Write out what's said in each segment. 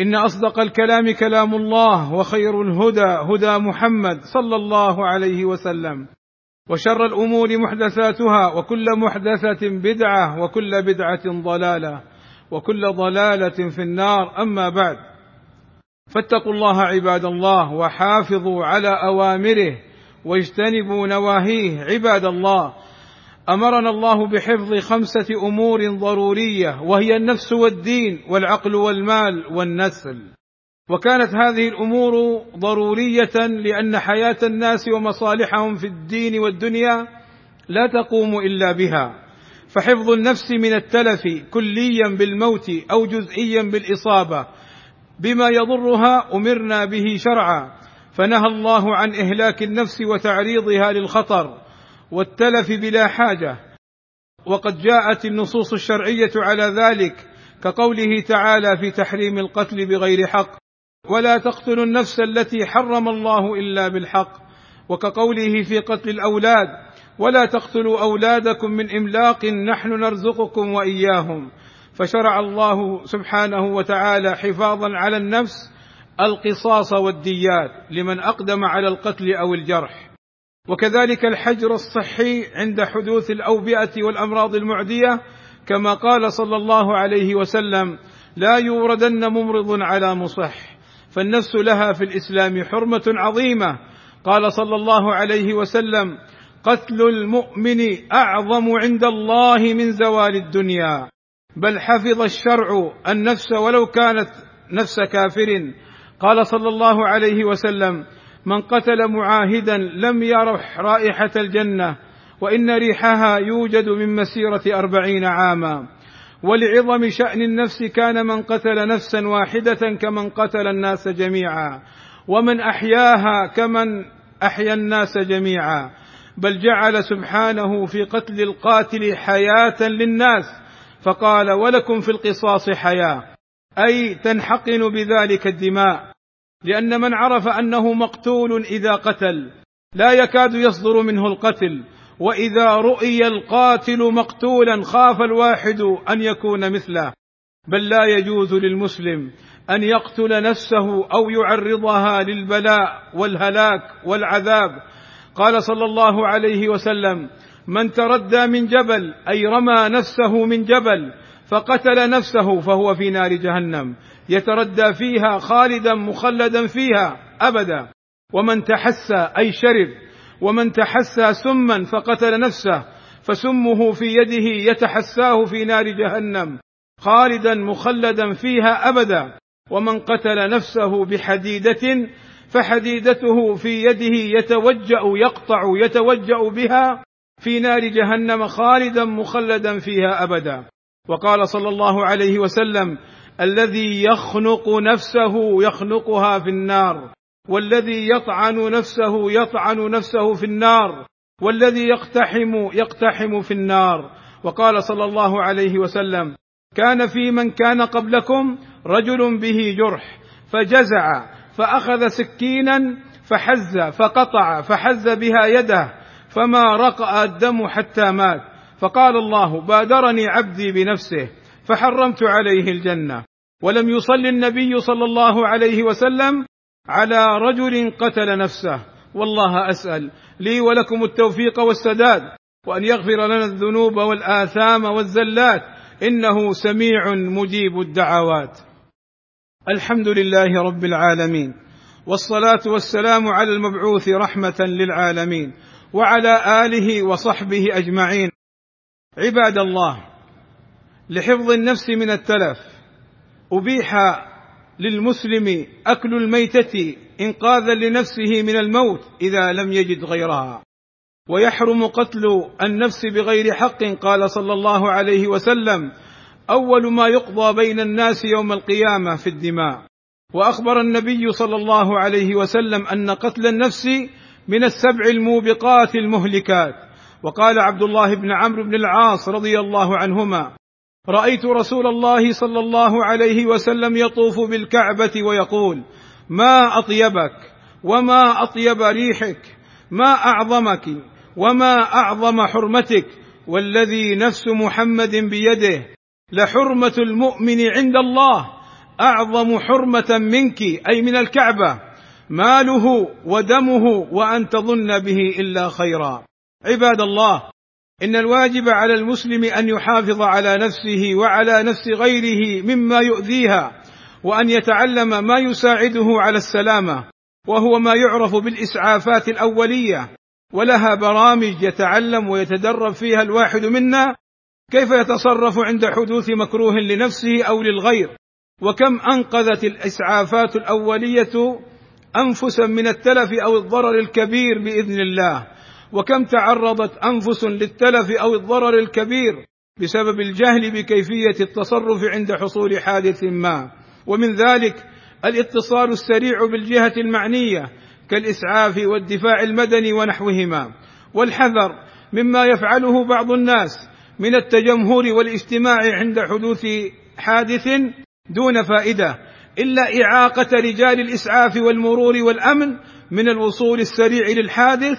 إن أصدق الكلام كلام الله وخير الهدى هدى محمد صلى الله عليه وسلم وشر الأمور محدثاتها وكل محدثة بدعة وكل بدعة ضلالة وكل ضلالة في النار. أما بعد فاتقوا الله عباد الله وحافظوا على أوامره واجتنبوا نواهيه عباد الله. أمرنا الله بحفظ خمسة أمور ضرورية وهي النفس والدين والعقل والمال والنسل. وكانت هذه الأمور ضرورية لأن حياة الناس ومصالحهم في الدين والدنيا لا تقوم إلا بها. فحفظ النفس من التلف كليا بالموت أو جزئيا بالإصابة بما يضرها أمرنا به شرعا. فنهى الله عن إهلاك النفس وتعريضها للخطر. والتلف بلا حاجة. وقد جاءت النصوص الشرعية على ذلك كقوله تعالى في تحريم القتل بغير حق ولا تقتلوا النفس التي حرم الله إلا بالحق. وكقوله في قتل الأولاد ولا تقتلوا أولادكم من إملاق نحن نرزقكم وإياهم. فشرع الله سبحانه وتعالى حفاظا على النفس القصاص والديات لمن أقدم على القتل أو الجرح. وكذلك الحجر الصحي عند حدوث الأوبئة والأمراض المعدية كما قال صلى الله عليه وسلم لا يوردن ممرض على مصح فالنفس لها في الإسلام حرمة عظيمة. قال صلى الله عليه وسلم قتل المؤمن أعظم عند الله من زوال الدنيا بل حفظ الشرع النفس ولو كانت نفس كافر. قال صلى الله عليه وسلم من قتل معاهدا لم يرح رائحة الجنة وإن ريحها يوجد من مسيرة أربعين عاما. ولعظم شأن النفس كان من قتل نفسا واحدة كمن قتل الناس جميعا ومن أحياها كمن أحيا الناس جميعا. بل جعل سبحانه في قتل القاتل حياة للناس فقال ولكم في القصاص حياة. أي تنحقن بذلك الدماء. لأن من عرف أنه مقتول إذا قتل لا يكاد يصدر منه القتل. وإذا رؤي القاتل مقتولا خاف الواحد أن يكون مثله. بل لا يجوز للمسلم أن يقتل نفسه أو يعرضها للبلاء والهلاك والعذاب. قال صلى الله عليه وسلم من تردى من جبل أي رمى نفسه من جبل فقتل نفسه فهو في نار جهنم. يتردى فيها خالدا مخلدا فيها أبدا. ومن تحسى أي شرب. ومن تحسى سما فقتل نفسه. فسمه في يده يتحساه في نار جهنم. خالدا مخلدا فيها أبدا. ومن قتل نفسه بحديدة فحديدته في يده يتوجأ يقطع يتوجأ بها في نار جهنم خالدا مخلدا فيها أبدا. وقال صلى الله عليه وسلم الذي يخنق نفسه يخنقها في النار والذي يطعن نفسه يطعن نفسه في النار والذي يقتحم يقتحم في النار. وقال صلى الله عليه وسلم كان في من كان قبلكم رجل به جرح فجزع فأخذ سكينا فحز فقطع فحز بها يده فما رقأ الدم حتى مات. فقال الله بادرني عبدي بنفسه فحرمت عليه الجنة. ولم يصل النبي صلى الله عليه وسلم على رجل قتل نفسه. والله أسأل لي ولكم التوفيق والسداد وأن يغفر لنا الذنوب والآثام والزلات. إنه سميع مجيب الدعوات. الحمد لله رب العالمين والصلاة والسلام على المبعوث رحمة للعالمين وعلى آله وصحبه أجمعين. عباد الله لحفظ النفس من التلف أبيح للمسلم أكل الميتة إنقاذا لنفسه من الموت إذا لم يجد غيرها. ويحرم قتل النفس بغير حق قال صلى الله عليه وسلم أول ما يقضى بين الناس يوم القيامة في الدماء. وأخبر النبي صلى الله عليه وسلم أن قتل النفس من السبع الموبقات المهلكات. وقال عبد الله بن عمرو بن العاص رضي الله عنهما رأيت رسول الله صلى الله عليه وسلم يطوف بالكعبة ويقول ما أطيبك وما أطيب ريحك ما أعظمك وما أعظم حرمتك والذي نفس محمد بيده لحرمة المؤمن عند الله أعظم حرمة منك أي من الكعبة ماله ودمه وأن تظن به إلا خيرا. عباد الله إن الواجب على المسلم أن يحافظ على نفسه وعلى نفس غيره مما يؤذيها وأن يتعلم ما يساعده على السلامة وهو ما يعرف بالإسعافات الأولية ولها برامج يتعلم ويتدرب فيها الواحد منا كيف يتصرف عند حدوث مكروه لنفسه أو للغير؟ وكم أنقذت الإسعافات الأولية انفسا من التلف أو الضرر الكبير بإذن الله؟ وكم تعرضت أنفس للتلف أو الضرر الكبير بسبب الجهل بكيفية التصرف عند حصول حادث ما. ومن ذلك الاتصال السريع بالجهة المعنية كالإسعاف والدفاع المدني ونحوهما. والحذر مما يفعله بعض الناس من التجمهر والاجتماع عند حدوث حادث دون فائدة إلا إعاقة رجال الإسعاف والمرور والأمن من الوصول السريع للحادث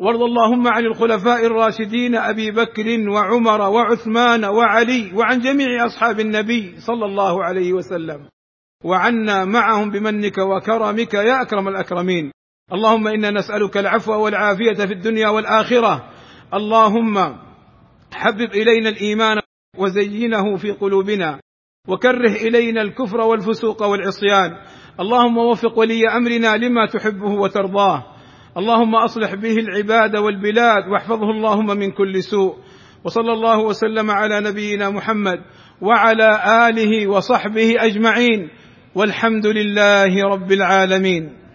وارض اللهم عن الخلفاء الراشدين أبي بكر وعمر وعثمان وعلي وعن جميع أصحاب النبي صلى الله عليه وسلم. وعنا معهم بمنك وكرمك يا أكرم الأكرمين. اللهم إنا نسألك العفو والعافية في الدنيا والآخرة. اللهم حبب إلينا الإيمان وزينه في قلوبنا. وكره إلينا الكفر والفسوق والعصيان. اللهم وفق ولي أمرنا لما تحبه وترضاه. اللهم أصلح به العباد والبلاد واحفظه اللهم من كل سوء. وصلى الله وسلم على نبينا محمد وعلى آله وصحبه أجمعين. والحمد لله رب العالمين.